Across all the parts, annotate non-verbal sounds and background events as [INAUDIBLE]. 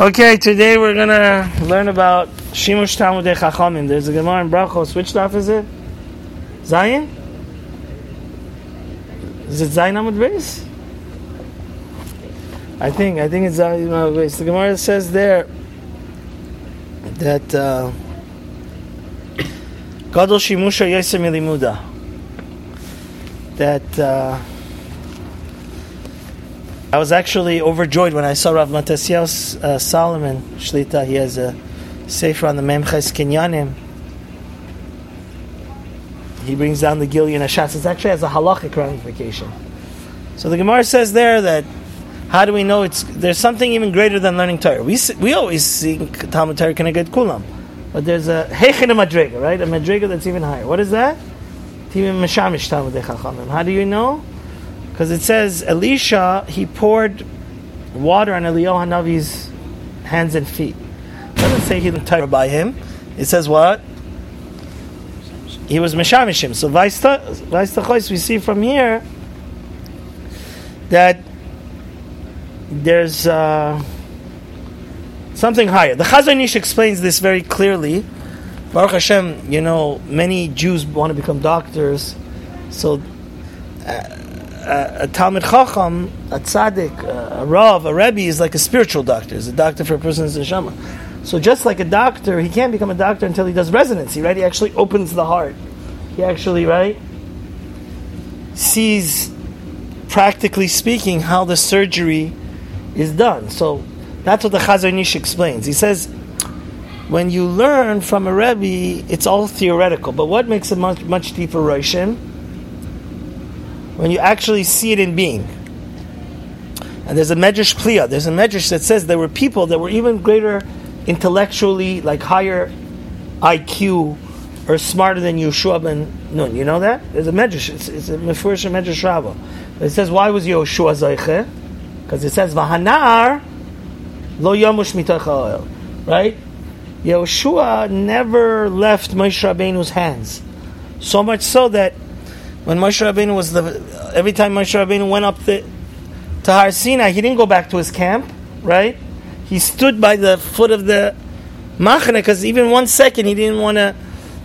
Okay, today we're gonna learn about Shimush Talmudei Chachamim. There's a Gemara in Brachos. Which daf is it? Zayin? Is it Zayin Amud Beis? I think. I think it's Zayin Amud Beis. The Gemara says there that uh, Gadol Shimusha Milimuda. That. Uh, I was actually overjoyed when I saw Rav Matisyahu uh, Salomon Shlita. He has a sefer on the Memches Kinyanim. He brings down the Gilyon Hashas. It actually has a halachic ramification. So the Gemara says there that how do we know it's there's something even greater than learning Torah? We we always see Talmud Torah can get kulam, but there's a hechin a madrega, right? A madrega that's even higher. What is that? How do you know? Because it says Elisha, he poured water on Eliyahu Hanavi's hands and feet. It doesn't say he didn't by him. It says what? He was Meshamishim. So Vaistachos, we see from here that there's uh, something higher. The Chazon Ish explains this very clearly. Baruch Hashem, you know, many Jews want to become doctors. So uh, a Talmud Chacham, a tzaddik, a Rav, a Rebbe is like a spiritual doctor. Is a doctor for a person's neshama. So just like a doctor, he can't become a doctor until he does residency, right? He actually opens the heart. He actually, right, sees, practically speaking, how the surgery is done. So that's what the Chazon Ish explains. He says, when you learn from a Rebbe, it's all theoretical. But what makes a much, much deeper Roshem? When you actually see it in being. And there's a Medrash Pliya, there's a Medrash that says there were people that were even greater intellectually, like higher IQ or smarter than Yeshua ben Nun. You know that? There's a Medrash, it's, it's a Mefurish Medrash Rabbah. It says, why was Yeshua Zayche? Because it says, Vahanar lo yamush mitach Right? Yeshua never left Moshe Rabbeinu's hands. So much so that when Moshe Rabbeinu was the every time Moshe Rabbeinu went up the, to Har Sinai, he didn't go back to his camp, right? He stood by the foot of the Machane because even one second he didn't want to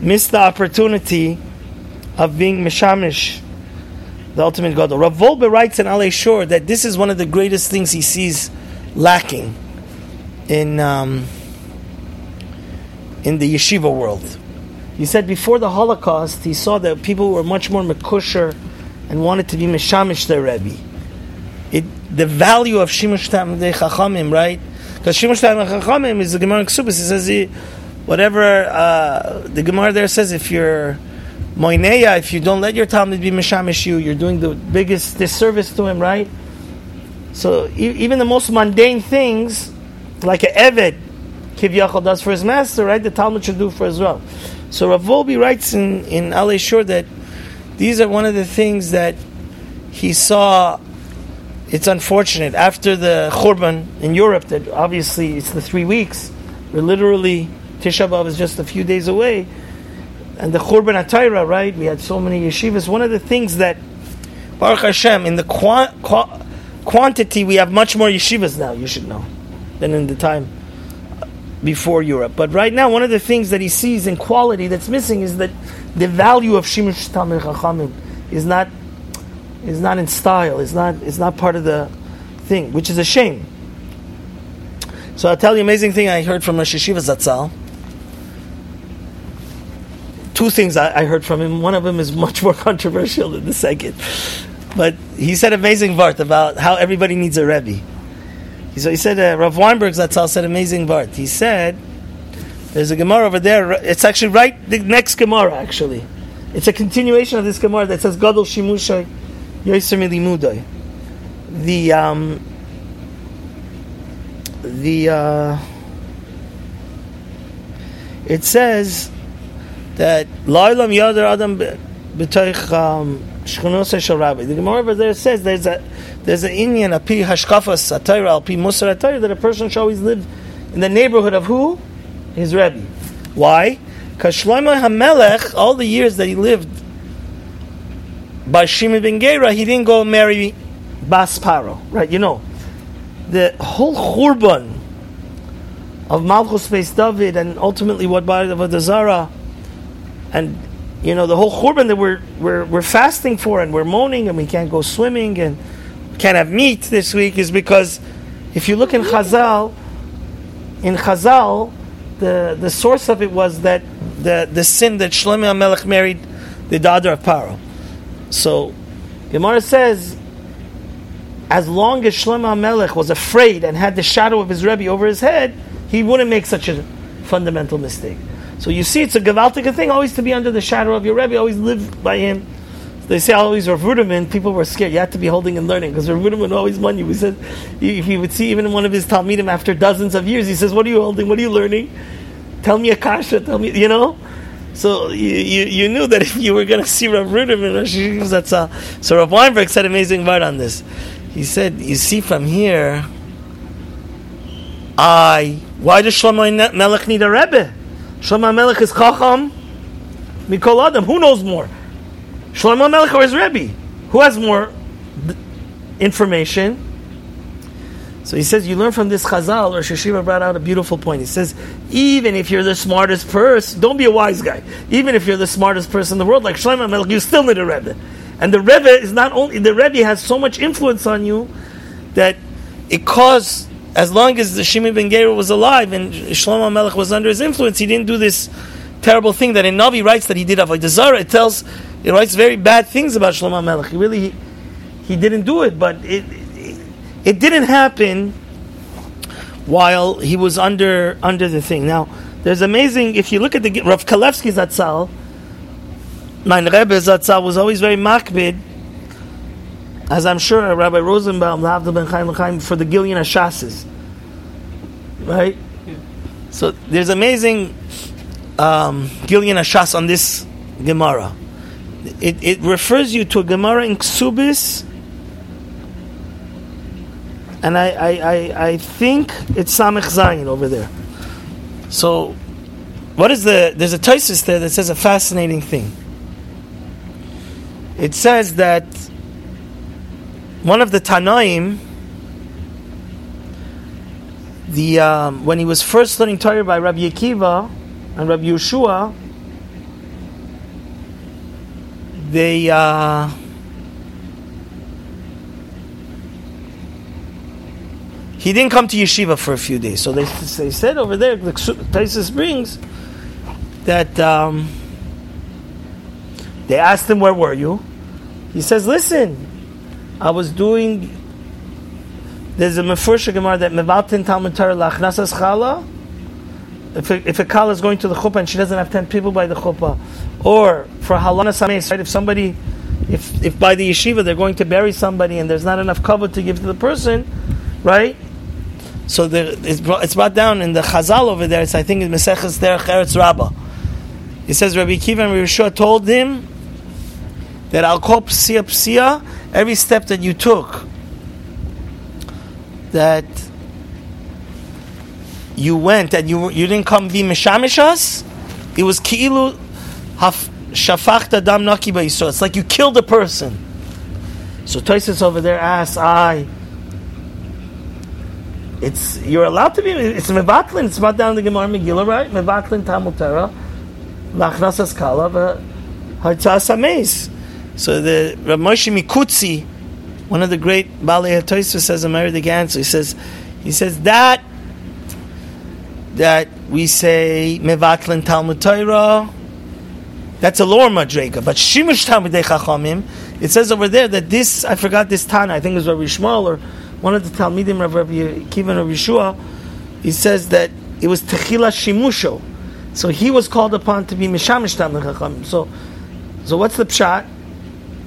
miss the opportunity of being Mishamish, the ultimate God. Rav Wolbe writes in Alei Shor that this is one of the greatest things he sees lacking in um, in the yeshiva world. He said before the Holocaust, he saw that people were much more mekusher and wanted to be mishamish their Rebbe. It, the value of Shimush Tamdei Chachamim, right? Because Shimush Tamdei Chachamim is the Gemara in Ksubis. Says, he, whatever, uh, the Gemara there says, if you're Moineya, if you don't let your Talmud be mishamish you, you're doing the biggest disservice to him, right? So e- even the most mundane things, like an Eved, Kivyachal does for his master, right? The Talmud should do for as well. So Rav Wolbe writes in, in Alei Shor that these are one of the things that he saw. It's unfortunate after the Churban in Europe that obviously it's the three weeks. We're literally Tisha B'av is just a few days away, and the Churban Atayra, right? We had so many yeshivas. One of the things that Baruch Hashem in the qua- qua- quantity we have much more yeshivas now. You should know than in the time before Europe. But right now, one of the things that he sees in quality that's missing is that the value of Shimush Tamir Chachamim is not is not in style. It's not is not part of the thing, which is a shame. So I'll tell you amazing thing I heard from a Yeshiva Zatzal. Two things I, I, heard from him. One of them is much more [LAUGHS] controversial than the second. But he said amazing part about how everybody needs a Rebbe. So he said, uh, Rav Weinberg Zatzal said amazing part. He said, there's a Gemara over there. It's actually right the next Gemara. Actually, it's a continuation of this Gemara that says Gadol Shimushay Yoser Milimudai. The um, the uh, it says that Lailam Yadar Adam B'Toich um, Shchunos The Gemara over there says there's a there's an Indian, a pi hashkafas a pi musar that a person should always live in the neighborhood of who? His Rebbe. Why? Because Shlomo HaMelech, all the years that he lived by Shimi ben Gera, he didn't go marry Bas Paro, right? You know, the whole Churban of Malchus Beis David and ultimately what the Zara and you know the whole Churban that we're, we're, we're fasting for and we're moaning and we can't go swimming and can't have meat this week is because if you look in Chazal, in Chazal, the, the source of it was that the, the sin that Shlomo HaMelech married the daughter of Paro. So Gemara says, as long as Shlomo HaMelech was afraid and had the shadow of his Rebbe over his head, he wouldn't make such a fundamental mistake. So you see, it's a gewaltige thing always to be under the shadow of your Rebbe, always live by him. They say always Rav Ruderman, people were scared. You had to be holding and learning because Rav Ruderman always money. We said if you would see even one of his Talmidim after dozens of years, he says, "What are you holding? What are you learning? Tell me a kasha. Tell me, you know." So you, you, you knew that [LAUGHS] if you were going to see Rav Ruderman, that's uh, so Rav Weinberg said amazing word on this. He said, "You see from here, I why does Shlomo Melech need a rebbe?" Shlomo Melech is Chacham, Mikol Adam. Who knows more? Shlomo Melech or his Rebbe? Who has more information? So he says, you learn from this Chazal, or Sheshiva brought out a beautiful point. He says, even if you're the smartest person, don't be a wise guy. Even if you're the smartest person in the world, like Shlomo Melech, you still need a Rebbe. And the Rebbe is not only, the Rebbe has so much influence on you that it caused as long as the Shimi ben Gera was alive and Shlomo Melech was under his influence, he didn't do this terrible thing that in Navi writes that he did Avodah Zarah. It tells, it writes very bad things about Shlomo Melech. He really, he, he didn't do it, but it, it, it didn't happen while he was under under the thing. Now, there's amazing. If you look at the Rav Kanievsky Zatzal, my Rebbe Zatzal was always very makbid as I'm sure Rabbi Rosenbaum, Ben Chaim for the Gilyon Ashases. Right? So there's amazing um, Gilyon Hashas on this Gemara. It, it refers you to a Gemara in Ksubis, and I, I, I, I think it's Samech Zayin over there. So, what is the? There's a Taisus there that says a fascinating thing. It says that one of the Tanaim, the um, when he was first learning Torah by Rabbi Akiva and Rabbi Yeshua, they uh, he didn't come to yeshiva for a few days. So they, they said over there, the Taisus brings that um, they asked him, "Where were you?" He says, "Listen, I was doing. There's a Mefursha Gemara that Mevatin Talmud Torah Lachnasas Chala. If a, if a kala is going to the chuppah and she doesn't have ten people by the chuppah, or for halana sameis, right? If somebody, if if by the yeshiva they're going to bury somebody and there's not enough cover to give to the person, right? So there, it's, brought, it's brought down in the Chazal over there. It's I think in Meseches Derech Eretz Rabbah. It says Rabbi Kiva and Rabbi Yeshua told him that al kol psia psia every step that you took, that you went and you you didn't come be mishamishas, it was ki'ilu shafachta dam naki So It's like you killed a person. So Toisus over there asks, I. It's you're allowed to be. It's mevatlin. It's about down the Gemara Megillah, right? Mevatlin Talmud Torah, lachnasas kala, but hartzas ames. So the Rav Moshe Mikutzi, one of the great Balei HaToysa says, Ameri the answer. He says, he says that that we say mevatlen Talmud Torah. That's a lower madrega, but shimush Talmudei Chachamim. It says over there that this I forgot this Tana. I think it was Rabbi Shmuel or one of the Talmidim of Rabbi Kivan or Yeshua. He says that it was Techila Shimusho, so he was called upon to be mishamish Talmud Chachamim. So, so what's the pshat?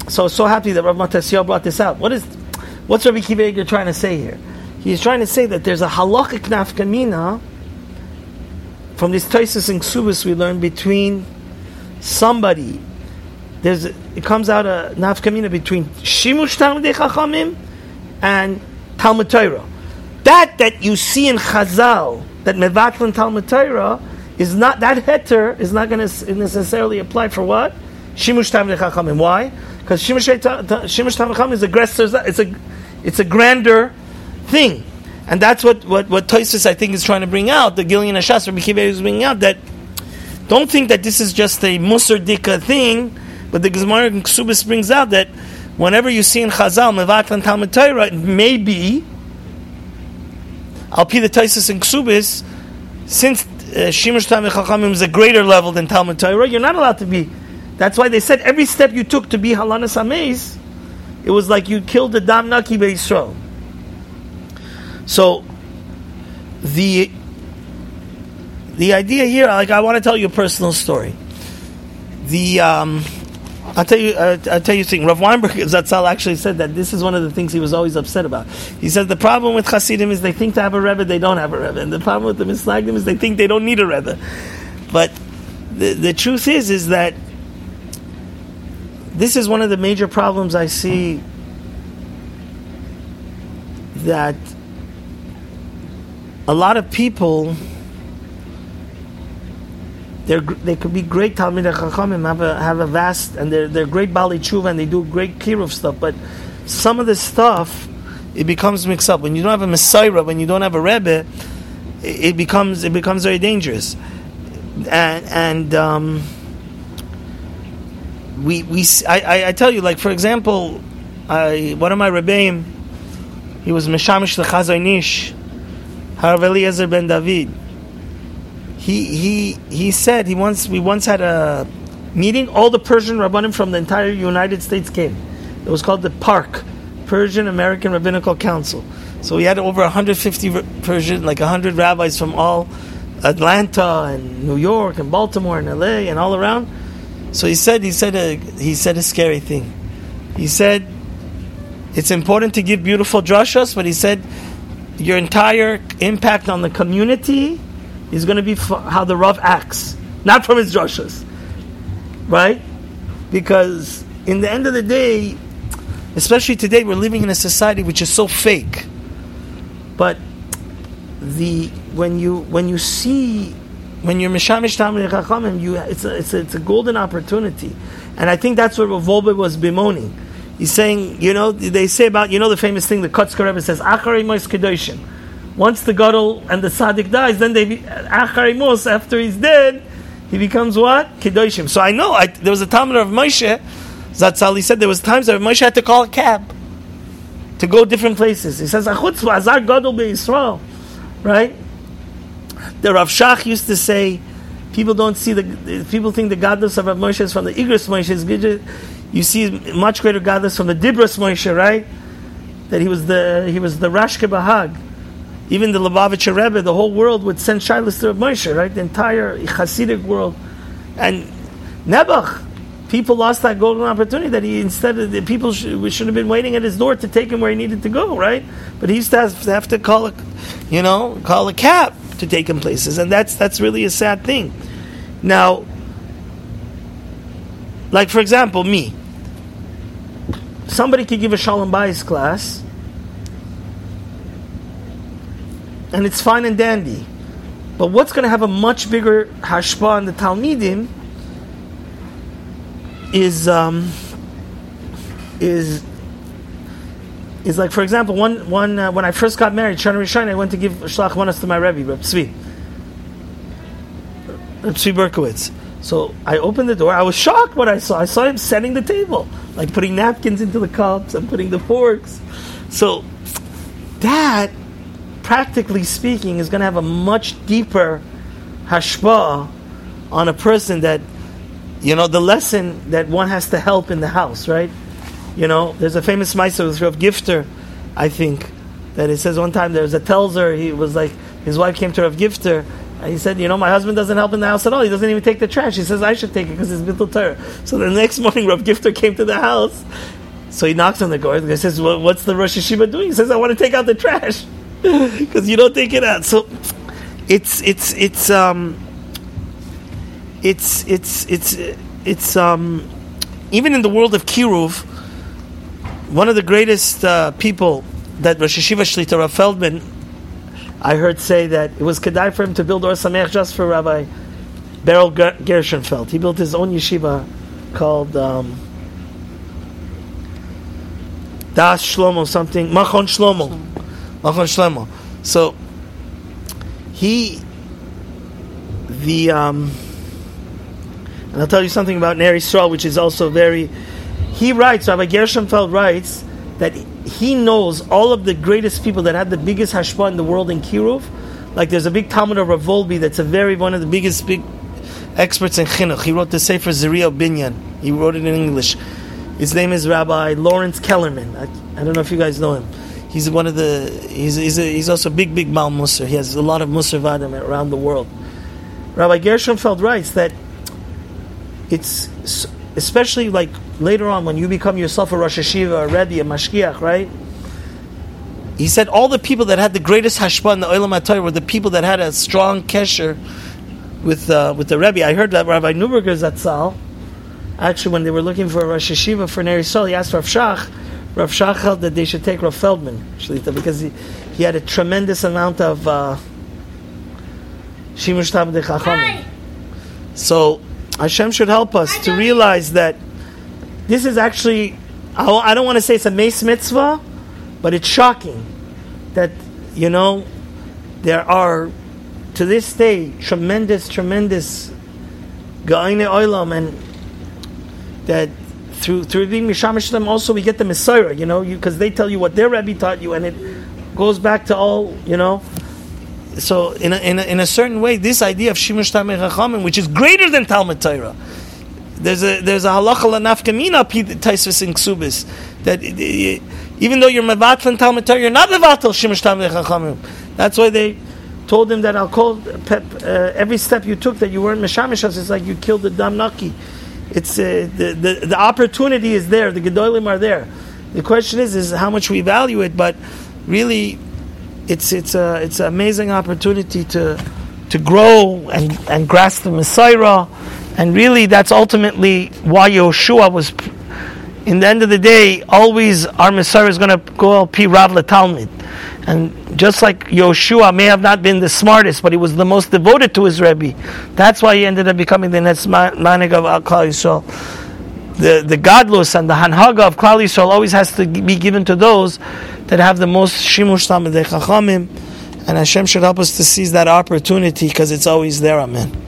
so so happy that Rabbi Matasio brought this out. What is what's Rabbi Kiva trying to say here? He's trying to say that there's a halachic nafkamina from these Taisus and Ksubas we learn between somebody. There's it comes out a nafkamina between shimush talmidei chachamim and Talmud Torah. That that you see in Chazal that mevatlan Talmud Torah is not that heter is not going to necessarily apply for what shimush talmidei chachamim. Why? because Shimush Tamacham is a it's a it's a grander thing. And that's what, what, what Toisus, I think, is trying to bring out, the Gilyon Hashas, Rabbi Kiva is bringing out, that don't think that this is just a Musar Dika thing, but the Gemara in Ksubis brings out that whenever you see in Chazal, Mevatlan Talmud Torah, it may be, Al Pi the Toisus in Ksubis, since uh, Shimush Talmud Chachamim is a greater level than Talmud Torah, you're not allowed to be. That's why they said every step you took to be Halanas Amez, it was like you killed the Dam Naki Yisrael. So the the idea here, like I want to tell you a personal story. The um, I'll tell you, uh, I'll tell you a thing. Rav Weinberg [LAUGHS] Zatzal actually said that this is one of the things he was always upset about. He said the problem with Hasidim is they think they have a Rebbe, they don't have a Rebbe, and the problem with the Misnagdim is they think they don't need a Rebbe. But the, the truth is, is that this is one of the major problems I see that a lot of people they're, they could be great Talmidei Chachamim, have a, have a vast, and they're, they're great Bali Tshuva, and they do great Kiruv stuff, but some of the stuff, it becomes mixed up. When you don't have a Mesorah, when you don't have a Rebbe, it, becomes, it becomes very dangerous. And, and um, we, we I, I, tell you, like, for example, I, one of my Rebbeim, he was Meshamish the Chazon Ish, Harav Eliezer ben David. He he he said he once we once had a meeting. All the Persian rabbanim from the entire United States came. It was called the Park Persian American Rabbinical Council. So we had over 150 Persian, like 100 rabbis from all Atlanta and New York and Baltimore and LA and all around. So he said he said a he said a scary thing. He said it's important to give beautiful drashas, but he said your entire impact on the community is going to be how the Rav acts, not from his drushes, right? Because in the end of the day, especially today, we're living in a society which is so fake. But the when you when you see when you're mishamish tamid chachamim, you it's a, it's a, it's a golden opportunity, and I think that's what Rav Wolbe was bemoaning. He's saying, you know, they say about you know the famous thing the Kotzker Rebbe says, "Acharei Mos Kedoshim." Once the gadol and the tzaddik dies, then they Acharei Mos after he's dead, he becomes what Kedoshim. So I know I, there was a Talmud of Moshe. Zatzal, he said there was times that Moshe had to call a cab to go different places. He says, "Achutz azar gadol beYisrael," right? The Rav Shach used to say, people don't see the people think the gadlus of Rav Moshe is from the Igros Moshe you see much greater godliness from the Dibras Moshe, right? That he was the he was the Rashke Bahag. Even the Lubavitcher Rebbe, the whole world would send Shilas to Moshe, right? The entire Hasidic world. And Nebuch, people lost that golden opportunity that he instead of the people should, should have been waiting at his door to take him where he needed to go, right? But he used to have, to have to call a, you know, call a cab to take him places, and that's that's really a sad thing. Now, like for example, me somebody could give a Shalom Bayis class, and it's fine and dandy. But what's going to have a much bigger hashpa on the Talmidim is um, is is like, for example, one one uh, when I first got married, Shana Rishon, I went to give shlach manas to my Rebbe, Reb Tzvi, Reb Tzvi Berkowitz. So I opened the door. I was shocked what I saw. I saw him setting the table, like putting napkins into the cups and putting the forks. So that, practically speaking, is going to have a much deeper hashpa on a person that, you know, the lesson that one has to help in the house, right? You know, there's a famous Maisa with Rav Gifter, I think, that it says one time there was a Telzer, he was like, his wife came to Rav Gifter, and he said, you know, my husband doesn't help in the house at all. He doesn't even take the trash. He says, I should take it because it's Bittul Torah. So the next [LAUGHS] morning, Rav Gifter came to the house. So he knocks on the door. Guy says, what's the Rosh Hashiva doing? He says, I want to take out the trash [LAUGHS] because you don't take it out. So it's, it's, it's, um, it's, it's, it's, it's, um, even in the world of Kiruv, one of the greatest uh, people that Rosh Hashiva Shlita Rav Feldman I heard say that it was kedai for him to build Or Sameach just for Rabbi Beryl Gershenfeld. He built his own yeshiva called um, Das Shlomo something Machon Shlomo. Shlomo. So he, the, um, and I'll tell you something about Ner Yisrael, which is also very. He writes, Rabbi Gershenfeld writes that he knows all of the greatest people that had the biggest hashpah in the world in Kiruv. Like there's a big Talmud of Rav Wolbe that's a very one of the biggest big experts in chinuch. He wrote the Sefer Zeriel Binyan. He wrote it in English. His name is Rabbi Lawrence Kelemen. I, I don't know if you guys know him. He's one of the. He's he's, a, he's also a big big Mal Musar. He has a lot of Musar Vadim around the world. Rabbi Gershenfeld writes that it's especially like later on when you become yourself a Rosh Hashiva, a Rebbe, a Mashgiach, right? He said all the people that had the greatest hashpah in the Olam were the people that had a strong kesher with uh, with the Rebbe. I heard that Rabbi Neuberger Zatzal, actually when they were looking for a Rosh Hashiva for Ner Yisrael, he asked Rav Shach, Rav Shach held that they should take Rav Feldman, Shlita, because he, he had a tremendous amount of uh, Shimush Tamid Chachamim. So Hashem should help us to realize that this is actually, I don't want to say it's a mace mitzvah, but it's shocking that, you know, there are, to this day, tremendous, tremendous Ga'ine Oilam, and that through through being Mishamish them also we get the Mesorah, you know, because they tell you what their Rebbe taught you, and it goes back to all, you know, so in a, in a, in a certain way, this idea of shimush tamei chachamim, which is greater than Talmud Torah, there's a there's a halacha lanafkamina taisvis in ksubis that even though you're mevatel Talmud Torah, you're not mevatel shimush tamei chachamim. That's why they told him that I'll call uh, every step you took that you weren't meshamishas. It's like you killed the dam naki. It's uh, the, the the opportunity is there. The gedolim are there. The question is is how much we value it, but really it's it's a it's an amazing opportunity to to grow and, and grasp the Mesorah, and really that's ultimately why Yoshua was. In the end of the day, always our Mesorah is going to go P Rav Talmud, and just like Yoshua may have not been the smartest, but he was the most devoted to his Rebbe. That's why he ended up becoming the next manig of Al Klal Yisrael the the gadlus and the hanhaga of Klal Yisrael always has to be given to those that have the most shimush tamid chachamim, and Hashem should help us to seize that opportunity because it's always there. Amen.